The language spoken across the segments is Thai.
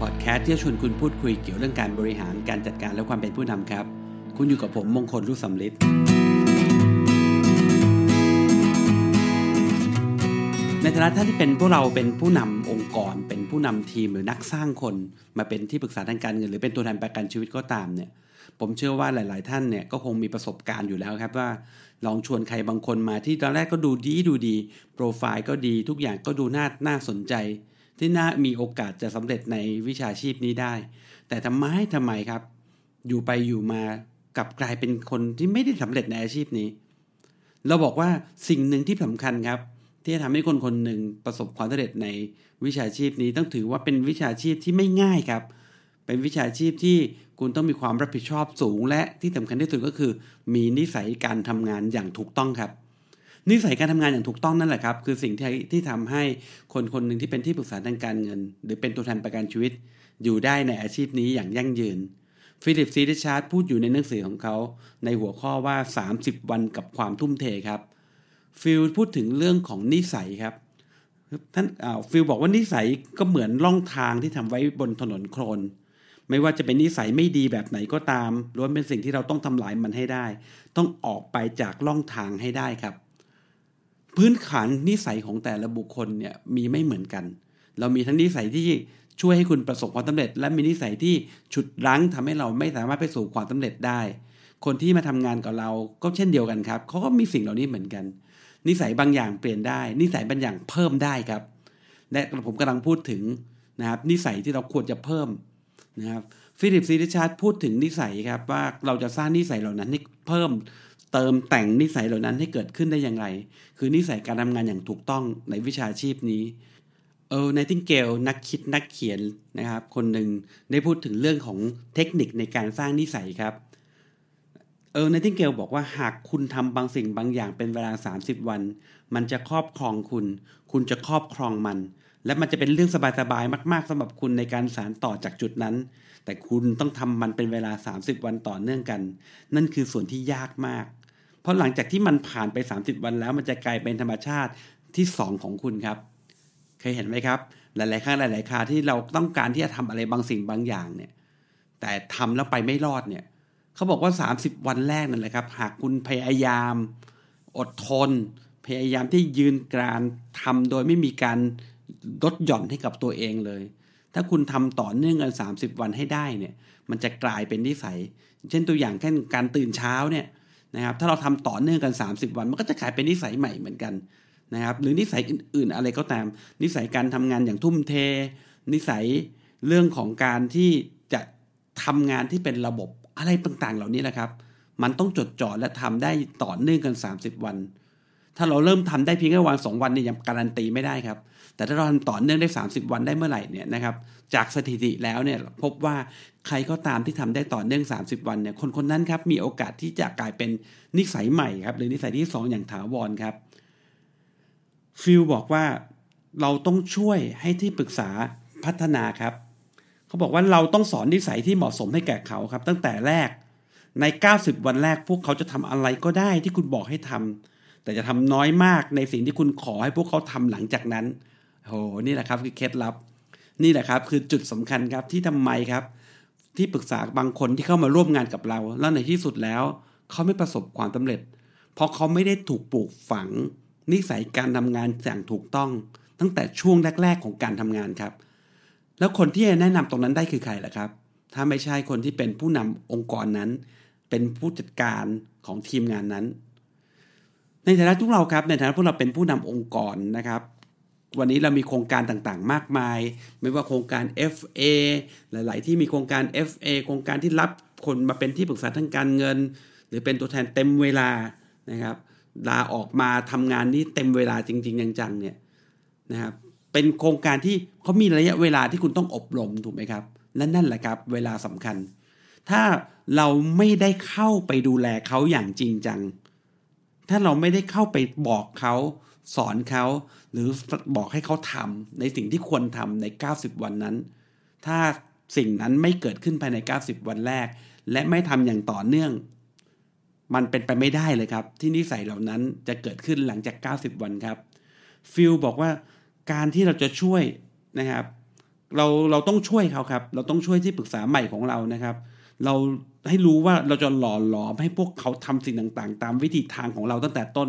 พอดแคสต์ที่จะชวนคุณพูดคุยเกี่ยวเรื่องการบริหารการจัดการและความเป็นผู้นำครับ คุณอยู่กับผมมงคลรุ่สำลิดในฐานะท่านที่เป็นพวกเราเป็นผู้นำองค์กร เป็นผู้นำทีมหรือนักสร้างคน มาเป็นที่ปรึกษาทางการเงิน หรือเป็นตัวแทนประกันชีวิตก็ตามเนี่ยผมเชื่อว่าหลาย ๆ ท่านเนี่ยก็คงมีประสบการณ์อยู่แล้วครับว่า ลองชวนใครบางคนมาที่ตอนแรกก็ดูดีดูดี โปรไฟล์ก็ดีทุกอย่างก็ดูน่าน่าสนใจ ที่น่ามีโอกาสจะสำเร็จในวิชาชีพนี้ได้ แต่ทำไมทำไมครับ อยู่ไปอยู่มากลับกลายเป็นคนที่ไม่ได้สำเร็จในอาชีพนี้ เราบอกว่าสิ่งหนึ่งที่สำคัญครับ ที่จะทำให้คนคนหนึ่งประสบความสำเร็จในวิชาชีพนี้ต้องถือว่าเป็นวิชาชีพที่ไม่ง่ายครับ เป็นวิชาชีพที่คุณต้องมีความรับผิดชอบสูง และที่สำคัญที่สุดก็คือ มีนิสัยการทำงานอย่างถูกต้องครับ นิสัยการทำงานอย่างถูกต้องนั่นแหละครับ คือสิ่งที่ที่ทำให้คนคนหนึ่งที่เป็นที่ปรึกษาทางการเงิน หรือเป็นตัวแทนประกันชีวิต อยู่ได้ในอาชีพนี้อย่างยั่งยืนฟิลิปซีริชาร์ดพูดอยู่ในหนังสือของเขา ในหัวข้อว่า 30 วันกับความทุ่มเทครับฟิลพูดถึงเรื่องของนิสัยครับท่านฟิลบอกว่านิสัยก็เหมือนร่องทางที่ทำไว้บนถนนโคลนไม่ว่าจะเป็นนิสัยไม่ดีแบบไหนก็ตามล้วนเป็นสิ่งที่เราต้องทำลายมันให้ได้ ต้องออกไปจากล่องทางให้ได้ครับ พื้นฐานนิสัยของแต่ละบุคคลเนี่ยมีไม่เหมือนกัน เรามีทั้งนิสัยที่ช่วยให้คุณประสบความสำเร็จ และมีนิสัยที่ฉุดรั้งทำให้เราไม่สามารถไปสู่ความสำเร็จได้ คนที่มาทำงานกับเราก็เช่นเดียวกันครับเขาก็มีสิ่งเหล่านี้เหมือนกัน นิสัยบางอย่างเปลี่ยนได้ นิสัยบางอย่างเพิ่มได้ครับ และผมกำลังพูดถึงนะครับนิสัยที่เราควรจะเพิ่มนะครับฟิลิปซีริชาร์ดพูดถึงนิสัยครับว่าเราจะสร้างนิสัยเหล่านั้นให้เพิ่ม เติมแต่งนิสัยเหล่านั้นให้เกิดขึ้นได้อย่างไร คือนิสัยการทำงานอย่างถูกต้องในวิชาชีพนี้เอิร์ลไนติงเกลนักคิดนักเขียนนะครับ คนหนึ่งได้พูดถึงเรื่องของเทคนิคในการสร้างนิสัยครับ เอิร์ลไนติงเกลบอกว่าหากคุณทำบางสิ่งบางอย่างเป็นเวลา 30 วัน มันจะครอบครองคุณ คุณจะครอบครองมัน และมันจะเป็นเรื่องสบายๆมาก ๆสำหรับคุณในการสารต่อจากจุดนั้น แต่คุณต้องทำมันเป็นเวลา 30 วันต่อเนื่องกัน นั่นคือส่วนที่ยากมาก ราะหลังจากที่มันผ่านไป 30 วันแล้ว มันจะกลายเป็นธรรมชาติที่ 2 ของคุณครับ เคยเห็นไหมครับ หลาย ๆ ครั้งหลาย ๆ คราที่เราต้องการที่จะทำอะไรบางสิ่งบางอย่างเนี่ย แต่ทำแล้วไปไม่รอดเนี่ยเขาบอกว่า 30 วันแรกนั่นแหละครับ หากคุณพยายาม อดทน พยายามที่ยืนกรานทำโดยไม่มีการลดหย่อนให้กับตัวเองเลย ถ้าคุณทำต่อเนื่องกัน 30 วันให้ได้เนี่ย มันจะกลายเป็นนิสัย เช่นตัวอย่างแค่นการตื่นเช้าเนี่ย นะครับถ้าเราทำต่อเนื่องกัน 30 วัน มันก็จะกลายเป็นนิสัยใหม่เหมือนกันนะครับหรือนิสัยอื่น ๆ อะไรก็ตาม นิสัยการทำงานอย่างทุ่มเท นิสัยเรื่องของการที่จะทำงานที่เป็นระบบอะไรต่างๆ เหล่านี้แหละครับ มันต้องจดจ่อและทำได้ต่อเนื่องกัน 30 วัน ถ้าเราเริ่มทำได้เพียงแค่วันสองวันเนี่ยังการันตีไม่ได้ครับ แต่ถ้าเราทำต่อเนื่องได้ 30 วันได้เมื่อไหร่เนี่ยนะครับ จากสถิติแล้วเนี่ยพบว่าใครก็ตามที่ทำได้ต่อเนื่อง 30 วันเนี่ยคนคนนั้นครับมีโอกาสที่จะกลายเป็นนิสัยใหม่ครับหรือนิสัยที่ 2 อย่างถาวรครับฟิลบอกว่าเราต้องช่วยให้ที่ปรึกษาพัฒนาครับ เขาบอกว่าเราต้องสอนนิสัยที่เหมาะสมให้แก่เขาครับ ตั้งแต่แรกใน 90 วันแรกพวกเขาจะทำอะไรก็ได้ที่คุณบอกให้ทำแต่จะทำน้อยมากในสิ่งที่คุณขอให้พวกเขาทำหลังจากนั้นโหนี่แหละครับคือเคล็ดลับ นี่แหละครับคือจุดสำคัญครับที่ทำไมครับ ที่ปรึกษาบางคนที่เข้ามาร่วมงานกับเรา แล้วในที่สุดแล้วเขาไม่ประสบความสำเร็จ เพราะเขาไม่ได้ถูกปลูกฝัง นิสัยการทำงานอย่างถูกต้อง ตั้งแต่ช่วงแรก ๆ ของการทำงานครับ แล้วคนที่จะแนะนำตรงนั้นได้คือใครล่ะครับ ถ้าไม่ใช่คนที่เป็นผู้นำองค์กรนั้น เป็นผู้จัดการของทีมงานนั้น ในฐานะทุกเราครับในฐานะพวกเราเป็นผู้นำองค์กรนะครับ วันนี้เรามีโครงการต่างๆ มากมาย ไม่ว่าโครงการ FA หลาย ๆ ที่มีโครงการ FA โครงการที่รับคนมาเป็นที่ปรึกษาทางการเงิน หรือเป็นตัวแทนเต็มเวลานะครับลาออกมาทำงานนี้เต็มเวลาจริง ๆ จังๆเนี่ยนะครับเป็นโครงการที่เขามีระยะเวลาที่คุณต้องอบรมถูกไหมครับและนั่นแหละครับเวลาสำคัญ ถ้าเราไม่ได้เข้าไปดูแลเขาอย่างจริงจัง ถ้าเราไม่ได้เข้าไปบอกเขา สอนเขา หรือบอกให้เขาทำในสิ่งที่ควรทำใน 90 วันนั้น ถ้าสิ่งนั้นไม่เกิดขึ้นภายใน 90 วันแรก และไม่ทำอย่างต่อเนื่อง มันเป็นไปไม่ได้เลยครับ ที่นิสัยเหล่านั้นจะเกิดขึ้นหลังจาก 90 วันครับฟิลบอกว่าการที่เราจะช่วยนะครับ เราเราต้องช่วยเขาครับ เราต้องช่วยที่ปรึกษาใหม่ของเรานะครับ เราให้รู้ว่าเราจะหล่อหลอมให้พวกเขาทำสิ่งต่างๆ ตามวิธีทางของเราตั้งแต่ต้น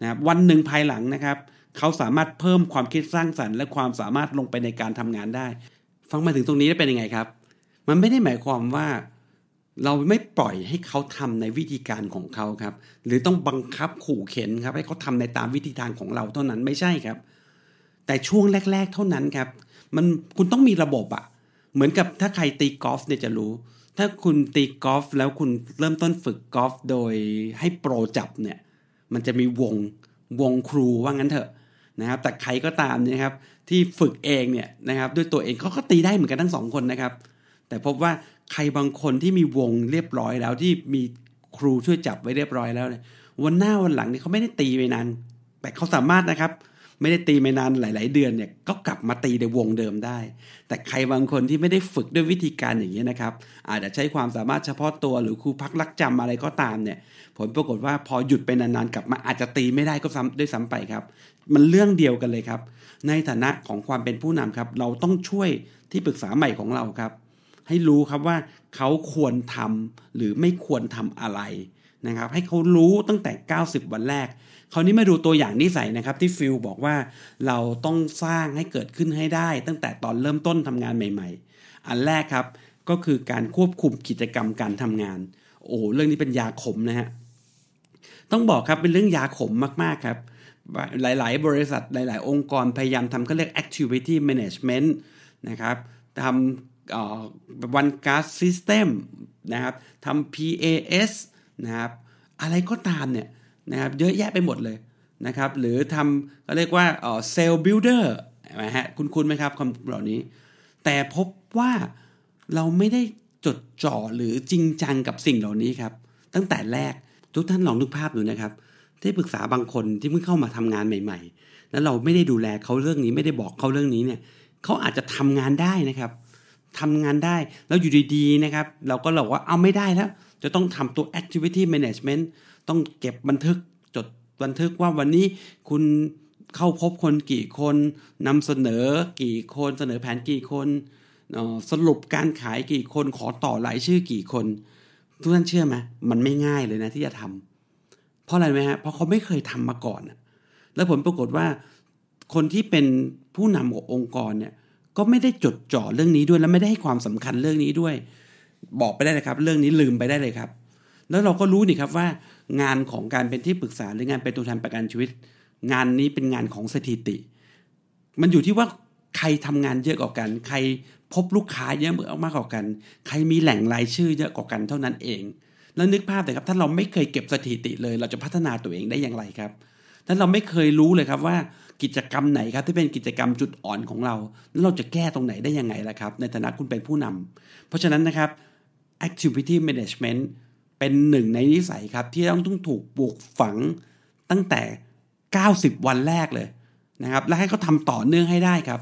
นะครับวันหนึ่งภายหลังนะครับเขาสามารถเพิ่มความคิดสร้างสรรค์ และความสามารถลงไปในการทำงานได้ ฟังมาถึงตรงนี้ได้เป็นยังไงครับ มันไม่ได้หมายความว่าเราไม่ปล่อยให้เขาทำในวิธีการของเขาครับ หรือต้องบังคับขู่เข็นครับ ให้เขาทำในตามวิธีทางของเราเท่านั้นไม่ใช่ครับ แต่ช่วงแรก ๆ เท่านั้นครับ มันคุณต้องมีระบบอะเหมือนกับถ้าใครตีกอล์ฟเนี่ยจะรู้ ถ้าคุณตีกอล์ฟแล้วคุณเริ่มต้นฝึกกอล์ฟโดยให้โปรจับเนี่ย มันจะมีวงวงครูว่างั้นเถอะนะครับ แต่ใครก็ตามนะครับ ที่ฝึกเองเนี่ยนะครับ ด้วยตัวเองเขาก็ตีได้เหมือนกันทั้งสองคนนะครับ แต่พบว่าใครบางคนที่มีวงเรียบร้อยแล้วที่มีครูช่วยจับไว้เรียบร้อยแล้วเนี่ยวันหน้าวันหลังนี่เขาไม่ได้ตีไปนานแต่เขาสามารถนะครับ ไม่ได้ตีไปนานหลาย ๆ เดือนเนี่ยก็กลับมาตีในวงเดิมได้ แต่ใครบางคนที่ไม่ได้ฝึกด้วยวิธีการอย่างนี้นะครับ อาจจะใช้ความสามารถเฉพาะตัวหรือครูพักรักจำอะไรก็ตามเนี่ยผลปรากฏว่าพอหยุดไปนาน ๆ กลับมาอาจจะตีไม่ได้ก็ซ้ำด้วยซ้ำไปครับ มันเรื่องเดียวกันเลยครับ ในฐานะของความเป็นผู้นำครับ เราต้องช่วยที่ปรึกษาใหม่ของเราครับ ให้รู้ครับว่าเขาควรทำหรือไม่ควรทำอะไร นะครับให้เขารู้ตั้งแต่ 90 วันแรกคราวนี้มาดูตัวอย่างนิสัยนะครับที่ฟิลบอกว่าเราต้องสร้างให้เกิดขึ้นให้ได้ ตั้งแต่ตอนเริ่มต้นทำงานใหม่ ๆ อันแรกครับก็คือการควบคุมกิจกรรมการทำงาน โอ้เรื่องนี้เป็นยาขมนะฮะต้องบอกครับเป็นเรื่องยาขมมากๆครับ หลาย ๆ บริษัทหลาย ๆ องค์กรพยายามทำก็เรียก activity management นะครับทำ one gas system นะครับทำ PAS นะครับ อะไรก็ตามเนี่ยนะครับเยอะแยะไปหมดเลยนะครับ หรือทำก็เรียกว่าเซลล์บิลดเออร์นะฮะคุณคุณไหมครับคำเหล่านี้ แต่พบว่าเราไม่ได้จดจ่อหรือจริงจังกับสิ่งเหล่านี้ครับ ตั้งแต่แรกทุกท่านลองนึกภาพดูนะครับ ที่ปรึกษาบางคนที่เพิ่งเข้ามาทำงานใหม่ ๆ แล้วเราไม่ได้ดูแลเขาเรื่องนี้ไม่ได้บอกเขาเรื่องนี้เนี่ยเขาอาจจะทำงานได้นะครับทำงานได้แล้วอยู่ดีๆนะครับ เราก็บอกว่าเอาไม่ได้แล้ว จะต้องทำตัว activity management ต้องเก็บบันทึกจดบันทึกว่าวันนี้คุณเข้าพบคนกี่คนนำเสนอกี่คนเสนอแผนกี่คนสรุปการขายกี่คนขอต่อรายชื่อกี่คน ทุกท่านเชื่อไหมมันไม่ง่ายเลยนะที่จะทำเพราะอะไรไหมฮะเพราะเขาไม่เคยทำมาก่อน แล้วผลปรากฏว่าคนที่เป็นผู้นำขององค์กรเนี่ยก็ไม่ได้จดจ่อเรื่องนี้ด้วยและไม่ได้ให้ความสำคัญเรื่องนี้ด้วย บอกไปได้เลยครับ เรื่องนี้ลืมไปได้เลยครับ แล้วเราก็รู้นี่ครับว่างานของการเป็นที่ปรึกษาหรืองานเป็นตัวแทนประกันชีวิต งานนี้เป็นงานของสถิติ มันอยู่ที่ว่าใครทำงานเยอะกว่ากัน ใครพบลูกค้าเยอะมากกว่ากัน ใครมีแหล่งรายชื่อเยอะกว่ากันเท่านั้นเอง แล้วนึกภาพเลยครับ ถ้าเราไม่เคยเก็บสถิติเลย เราจะพัฒนาตัวเองได้อย่างไรครับถ้าเราไม่เคยรู้เลยครับว่ากิจกรรมไหนครับที่เป็นกิจกรรมจุดอ่อนของเรา แล้วเราจะแก้ตรงไหนได้ยังไงล่ะครับ ในฐานะคุณเป็นผู้นำเพราะฉะนั้นนะครับ activity management เป็นหนึ่งในนิสัยครับ ที่ต้องต้องถูกปลูกฝังตั้งแต่ 90 วันแรกเลยนะครับ และให้เขาทำต่อเนื่องให้ได้ครับ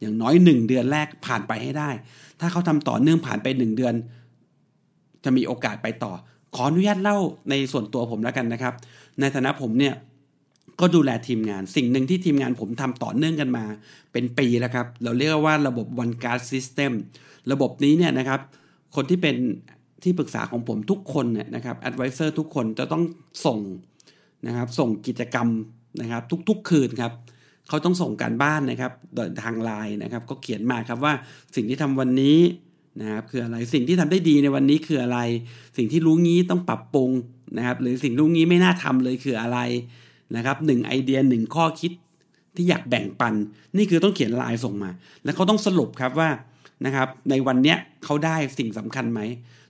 อย่างน้อย 1 เดือนแรกผ่านไปให้ได้ ถ้าเขาทำต่อเนื่องผ่านไป 1 เดือน จะมีโอกาสไปต่อ ขออนุญาตเล่าในส่วนตัวผมแล้วกันนะครับ ในฐานะผมเนี่ยก็ดูแลทีมงาน สิ่งหนึ่งที่ทีมงานผมทำต่อเนื่องกันมา เป็นปีแล้วครับ เราเรียกว่าระบบ One Guard System ระบบนี้เนี่ยนะครับ คนที่เป็นที่ปรึกษาของผมทุกคนเนี่ยนะครับ Advisor ทุกคนจะต้องส่งนะครับส่งกิจกรรมนะครับทุกๆคืนครับเขาต้องส่งการบ้านนะครับทางไลน์นะครับ ก็เขียนมาครับว่าสิ่งที่ทำวันนี้นะครับคืออะไรสิ่งที่ทำได้ดีในวันนี้คืออะไร สิ่งที่รู้งี้ต้องปรับปรุงนะครับ หรือสิ่งรู้งี้ไม่น่าทำเลยคืออะไรนะครับหนึ่งไอเดียหนึ่งข้อคิดที่อยากแบ่งปัน นี่คือต้องเขียนลายส่งมา แล้วเขาต้องสรุปครับว่า นะครับในวันเนี้ยเขาได้สิ่งสำคัญไหม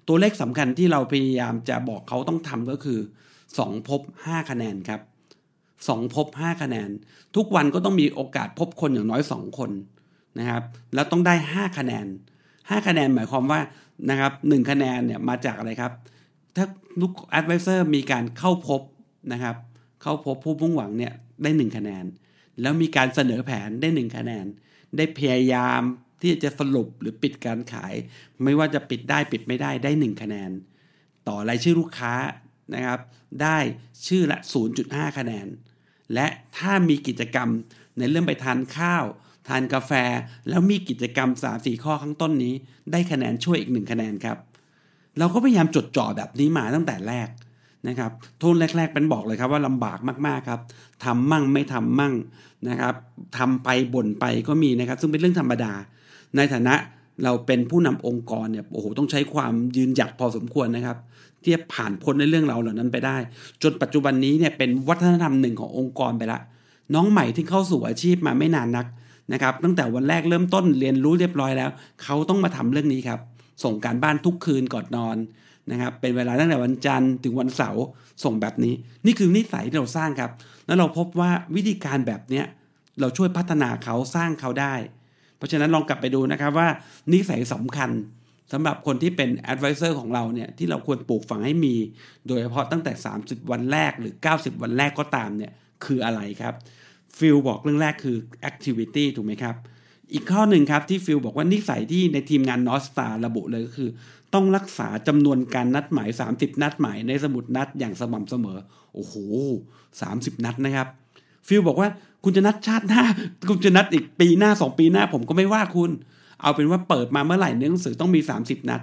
ตัวเลขสำคัญที่เราพยายามจะบอกเขาต้องทำก็คือ 2 พบ 5 คะแนนครับ 2 พบ 5 คะแนน ทุกวันก็ต้องมีโอกาสพบคนอย่างน้อย 2 คนนะครับแล้วต้องได้ 5 คะแนน 5 คะแนนหมายความว่านะครับหคะแนนเนี่ยมาจากอะไรครับ ถ้าลูก advisor มีการเข้าพบนะครับเข้าพบผู้มุ่งหวังเนี่ยได้ 1 คะแนน แล้วมีการเสนอแผนได้ 1 คะแนน ได้พยายาม ที่จะสรุปหรือปิดการขาย ไม่ว่าจะปิดได้ปิดไม่ได้ได้ 1 คะแนน ต่อรายชื่อลูกค้านะครับ ได้ชื่อละ 0.5 คะแนน และถ้ามีกิจกรรมในเรื่องไปทานข้าว ทานกาแฟ แล้วมีกิจกรรม 3-4 ข้อข้างต้นนี้ ได้คะแนนช่วยอีกหนึ่งคะแนนครับ เราก็พยายามจดจ่อแบบนี้มาตั้งแต่แรกนะครับทุนแรก ๆ เป็นบอกเลยครับว่าลำบากมากๆครับทำมั่งไม่ทำมั่งนะครับทำไปบ่นไปก็มีนะครับ ซึ่งเป็นเรื่องธรรมดา ในฐานะเราเป็นผู้นำองค์กรเนี่ยโอ้โหต้องใช้ความยืนหยัดพอสมควรนะครับที่จะผ่านพ้นในเรื่องเราเหล่านั้นไปได้ จนปัจจุบันนี้เนี่ยเป็นวัฒนธรรมหนึ่งขององค์กรไปละ น้องใหม่ที่เข้าสู่อาชีพมาไม่นานนักนะครับตั้งแต่วันแรกเริ่มต้นเรียนรู้เรียบร้อยแล้ว เขาต้องมาทำเรื่องนี้ครับ ส่งการบ้านทุกคืนก่อนนอนนะครับเป็นเวลาตั้งแต่วันจันทร์ถึงวันเสาร์ส่งแบบนี้ นี่คือนิสัยที่เราสร้างครับ แล้วเราพบว่าวิธีการแบบเนี้ยเราช่วยพัฒนาเขาสร้างเขาได้ เพราะฉะนั้นลองกลับไปดูนะครับว่านิสัยสำคัญสำหรับคนที่เป็น advisor ของเราเนี่ยที่เราควรปลูกฝังให้มี โดยเฉพาะตั้งแต่ 30 วันแรกหรือ 90 วันแรกก็ตามเนี่ยคืออะไรครับฟิลบอกเรื่องแรกคือ activity ถูกไหมครับ อีกข้อหนึ่งครับที่ฟิลบอกว่านิสัยที่ในทีมงาน North Star ระบุเลยก็คือ ต้องรักษาจำนวนการนัดหมาย 30 นัดหมายในสมุดนัดอย่างสม่ำเสมอ โอ้โห 30 นัดนะครับ ฟิลบอกว่าคุณจะนัดชาติหน้า คุณจะนัดอีกปีหน้า2ปีหน้า ผมก็ไม่ว่าคุณ เอาเป็นว่าเปิดมาเมื่อไหร่เนื้อหนังสือต้องมี 30 นัด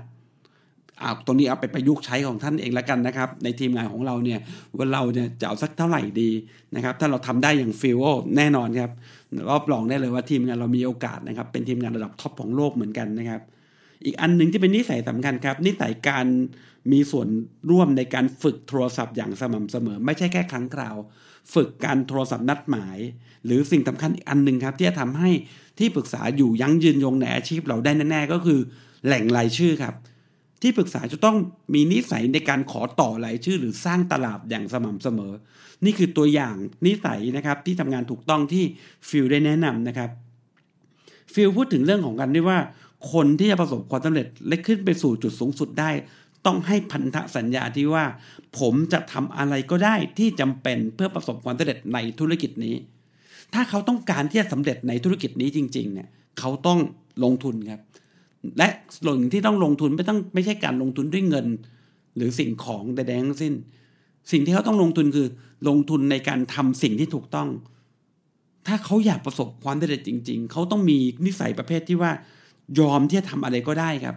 เอาตรงนี้เอาไปประยุกต์ใช้ของท่านเองแล้วกันนะครับ ในทีมงานของเราเนี่ยว่าเราเนี่ยจะเอาสักเท่าไหร่ดีนะครับ ถ้าเราทำได้อย่างฟิลแน่นอนครับรับรองได้เลยว่าทีมงานเรามีโอกาสนะครับ เป็นทีมงานระดับท็อปของโลกเหมือนกันนะครับ อีกอันหนึ่งที่เป็นนิสัยสำคัญครับ นิสัยการมีส่วนร่วมในการฝึกโทรศัพท์อย่างสม่ำเสมอ ไม่ใช่แค่ครั้งคราว ฝึกการโทรศัพท์นัดหมาย หรือสิ่งสำคัญอีกอันหนึ่งครับที่จะทำให้ที่ปรึกษาอยู่ยั้งยืนยงในอาชีพเราได้แน่ๆก็คือ แหล่งรายชื่อครับ ที่ปรึกษาจะต้องมีนิสัยในการขอต่อรายชื่อ หรือสร้างตลาดอย่างสม่ำเสมอ นี่คือตัวอย่างนิสัยนะครับที่ทำงานถูกต้องที่ฟิลได้แนะนำนะครับฟิลพูดถึงเรื่องของกันที่ว่า คนที่จะประสบความสำเร็จและขึ้นไปสู่จุดสูงสุดได้ ต้องให้พันธสัญญาที่ว่า ผมจะทำอะไรก็ได้ที่จำเป็นเพื่อประสบความสำเร็จในธุรกิจนี้ ถ้าเขาต้องการที่จะสำเร็จในธุรกิจนี้จริง ๆ เนี่ยเขาต้องลงทุนครับ และส่วนที่ต้องลงทุนไม่ต้องไม่ใช่การลงทุนด้วยเงิน หรือสิ่งของใดๆทั้งสิ้น สิ่งที่เขาต้องลงทุนคือลงทุนในการทำสิ่งที่ถูกต้อง ถ้าเขาอยากประสบความสำเร็จจริง ๆ เขาต้องมีนิสัยประเภทที่ว่า ยอมที่จะทำอะไรก็ได้ครับ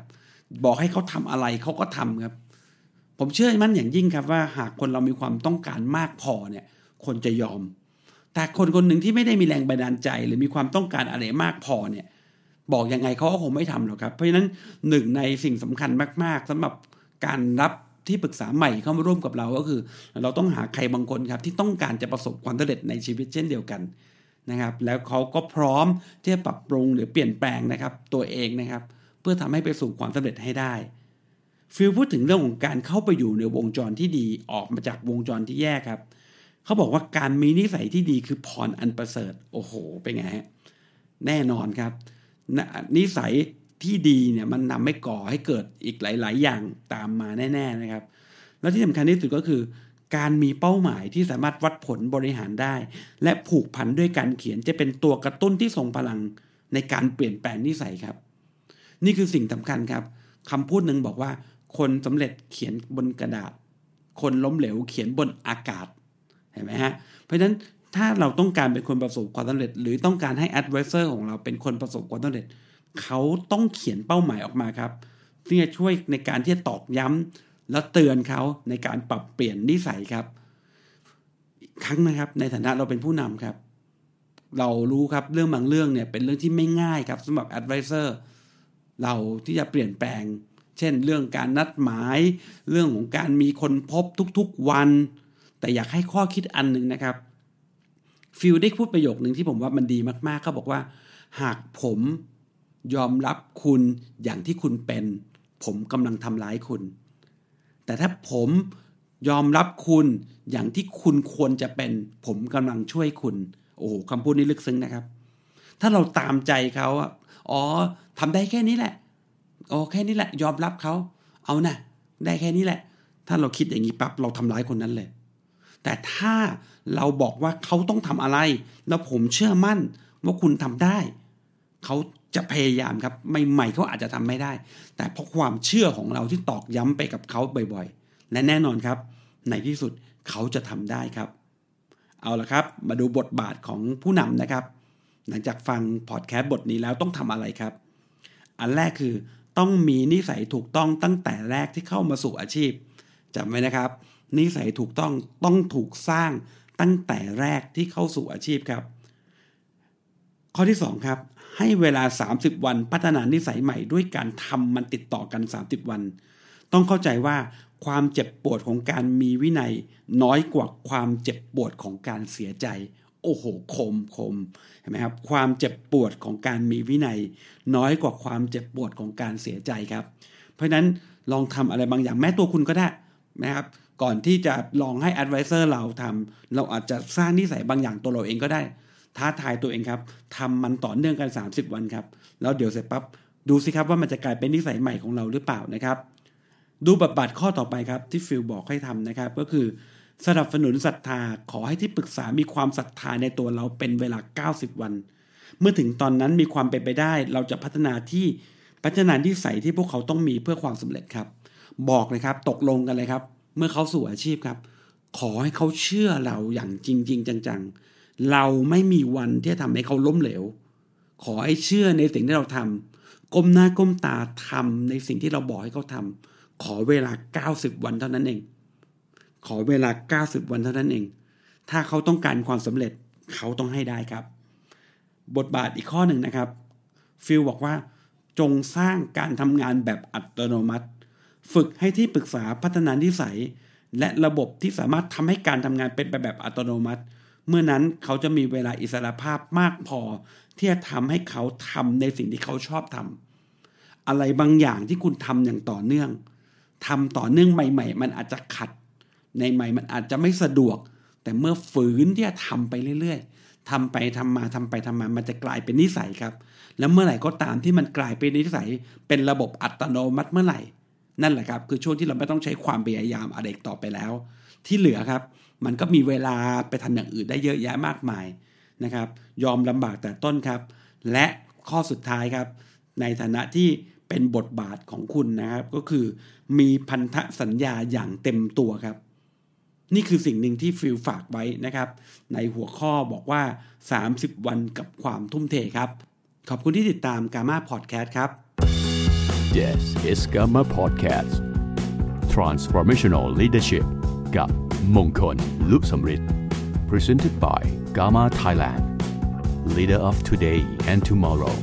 บอกให้เขาทำอะไรเขาก็ทำครับ ผมเชื่อมั่นอย่างยิ่งครับว่าหากคนเรามีความต้องการมากพอเนี่ย คนจะยอม แต่คนคนหนึ่งที่ไม่ได้มีแรงบันดาลใจ หรือมีความต้องการอะไรมากพอเนี่ย บอกยังไงเขาก็คงไม่ทำหรอกครับ เพราะฉะนั้นหนึ่งในสิ่งสำคัญมาก ๆสำหรับการรับที่ปรึกษาใหม่เข้ามาร่วมกับเราก็คือ เราต้องหาใครบางคนครับที่ต้องการจะประสบความสำเร็จในชีวิตเช่นเดียวกัน นะครับ แล้วเขาก็พร้อมที่จะปรับปรุงหรือเปลี่ยนแปลงนะครับ ตัวเองนะครับ เพื่อทำให้ไปสู่ความสำเร็จให้ได้ฟิลพูดถึงเรื่องของการเข้าไปอยู่ในวงจรที่ดีออกมาจากวงจรที่แย่ครับเขาบอกว่าการมีนิสัยที่ดีคือพรอันประเสริฐโอ้โหเป็นไงฮะแน่นอนครับนิสัยที่ดีเนี่ยมันนำให้ก่อให้เกิดอีกหลาย ๆ อย่างตามมาแน่ ๆนะครับ แล้วที่สำคัญที่สุดก็คือ การมีเป้าหมายที่สามารถวัดผลบริหารได้ และผูกพันด้วยการเขียนจะเป็นตัวกระตุ้นที่ทรงพลังในการเปลี่ยนแปลงนิสัยครับ นี่คือสิ่งสำคัญครับคำพูดหนึ่งบอกว่า คนสำเร็จเขียนบนกระดาษ คนล้มเหลวเขียนบนอากาศเห็นไหมฮะเพราะฉะนั้นถ้าเราต้องการเป็นคนประสบความสำเร็จ หรือต้องการให้ advisor ของเราเป็นคนประสบความสำเร็จ เขาต้องเขียนเป้าหมายออกมาครับที่จะช่วยในการที่จะตอกย้ำ และเตือนเขาในการปรับเปลี่ยนนิสัยครับ ครั้งนะครับ ในฐานะเราเป็นผู้นำครับ เรารู้ครับเรื่องบางเรื่องเนี่ยเป็นเรื่องที่ไม่ง่ายครับสำหรับ advisor เราที่จะเปลี่ยนแปลง เช่น เรื่องการนัดหมาย เรื่องของการมีคนพบทุกๆวัน แต่อยากให้ข้อคิดอันหนึ่งนะครับฟิลได้พูดประโยคหนึ่งที่ผมว่ามันดีมากๆเขาบอกว่า หากผมยอมรับคุณอย่างที่คุณเป็น ผมกำลังทำร้ายคุณ แต่ถ้าผมยอมรับคุณอย่างที่คุณควรจะเป็น ผมกำลังช่วยคุณ โอ้โหคำพูดนี้ลึกซึ้งนะครับ ถ้าเราตามใจเขาอ๋อทำได้แค่นี้แหละโอ้แค่นี้แหละ ยอมรับเขาเอานะได้แค่นี้แหละ ถ้าเราคิดอย่างนี้ปั๊บเราทำร้ายคนนั้นเลย แต่ถ้าเราบอกว่าเขาต้องทำอะไร แล้วผมเชื่อมั่นว่าคุณทำได้ เขา จะพยายามครับใหม่ๆเขาอาจจะทำไม่ได้ แต่เพราะความเชื่อของเราที่ตอกย้ำไปกับเขาบ่อยๆ และแน่นอนครับ ในที่สุดเขาจะทำได้ครับ เอาละครับ มาดูบทบาทของผู้นำนะครับ หลังจากฟังพอดแคสต์บทนี้แล้วต้องทำอะไรครับ อันแรกคือต้องมีนิสัยถูกต้องตั้งแต่แรกที่เข้ามาสู่อาชีพจำไว้นะครับ นิสัยถูกต้องต้องถูกสร้างตั้งแต่แรกที่เข้าสู่อาชีพครับ ข้อที่ 2 ครับ ให้เวลา 30 วันพัฒนานิสัยใหม่ด้วยการทำมันติดต่อกัน 30 วัน ต้องเข้าใจว่าความเจ็บปวดของการมีวินัย น้อยกว่าความเจ็บปวดของการเสียใจ โอ้โหคมคมเห็นไหมครับ ความเจ็บปวดของการมีวินัย น้อยกว่าความเจ็บปวดของการเสียใจครับ เพราะฉะนั้นลองทำอะไรบางอย่างแม้ตัวคุณก็ได้นะครับก่อนที่จะลองให้ advisor เราทำเราอาจจะสร้างนิสัยบางอย่างตัวเราเองก็ได้ ท้าทายตัวเองครับทำมันต่อเนื่องกัน 30 วันครับ แล้วเดี๋ยวเสร็จปั๊บดูสิครับว่ามันจะกลายเป็นนิสัยใหม่ของเราหรือเปล่านะครับ ดูบทบาทข้อต่อไปครับที่ฟิลบอกให้ทำนะครับ ก็คือสนับสนุนศรัทธาขอให้ที่ปรึกษามีความศรัทธาในตัวเราเป็นเวลา 90 วัน เมื่อถึงตอนนั้นมีความเป็นไปได้ เราจะพัฒนาที่พัฒนาที่ใส่ที่พวกเขาต้องมีเพื่อความสำเร็จครับ บอกเลยครับ ตกลงกันเลยครับ เมื่อเขาสู่อาชีพครับ ขอให้เขาเชื่อเราอย่างจริงๆจังๆ เราไม่มีวันที่จะทำให้เขาล้มเหลว ขอให้เชื่อในสิ่งที่เราทำก้มหน้าก้มตาทำในสิ่งที่เราบอกให้เขาทำขอเวลา 90 วันเท่านั้นเอง ขอเวลา 90 วันเท่านั้นเอง ถ้าเขาต้องการความสำเร็จเขาต้องให้ได้ครับ บทบาทอีกข้อหนึ่งนะครับ ฟิลบอกว่า จงสร้างการทำงานแบบอัตโนมัติ ฝึกให้ที่ปรึกษาพัฒนานิสัย และระบบที่สามารถทำให้การทำงานเป็นไปแบบอัตโนมัติ เมื่อนั้นเขาจะมีเวลาอิสระภาพมากพอ ที่จะทำให้เขาทำในสิ่งที่เขาชอบทำอะไรบางอย่างที่คุณทำอย่างต่อเนื่องทำต่อเนื่องใหม่ ๆ มันอาจจะขัด ในใหม่มันอาจจะไม่สะดวก แต่เมื่อฝืนที่จะทำไปเรื่อย ๆทำไปทำมาทำไปทำมามันจะกลายเป็นนิสัยครับ แล้วเมื่อไหร่ก็ตามที่มันกลายเป็นนิสัย เป็นระบบอัตโนมัติเมื่อไหร่ นั่นแหละครับ คือช่วงที่เราไม่ต้องใช้ความพยายามอะไรต่อไปแล้ว ที่เหลือครับ มันก็มีเวลาไปทำอย่างอื่นได้เยอะแยะมากมายนะครับ ยอมลำบากแต่ต้นครับ และข้อสุดท้ายครับ ในฐานะที่เป็นบทบาทของคุณนะครับ ก็คือมีพันธสัญญาอย่างเต็มตัวครับ นี่คือสิ่งหนึ่งที่ฟิลฝากไว้นะครับ ในหัวข้อบอกว่า 30 วันกับความทุ่มเทครับ ขอบคุณที่ติดตามกา m a Podcast ครับ This is Gamma Podcast Transformational Leadership กับมงคลลุสมฤทธิ์ Presented by Gamma Thailand Leader of today and tomorrow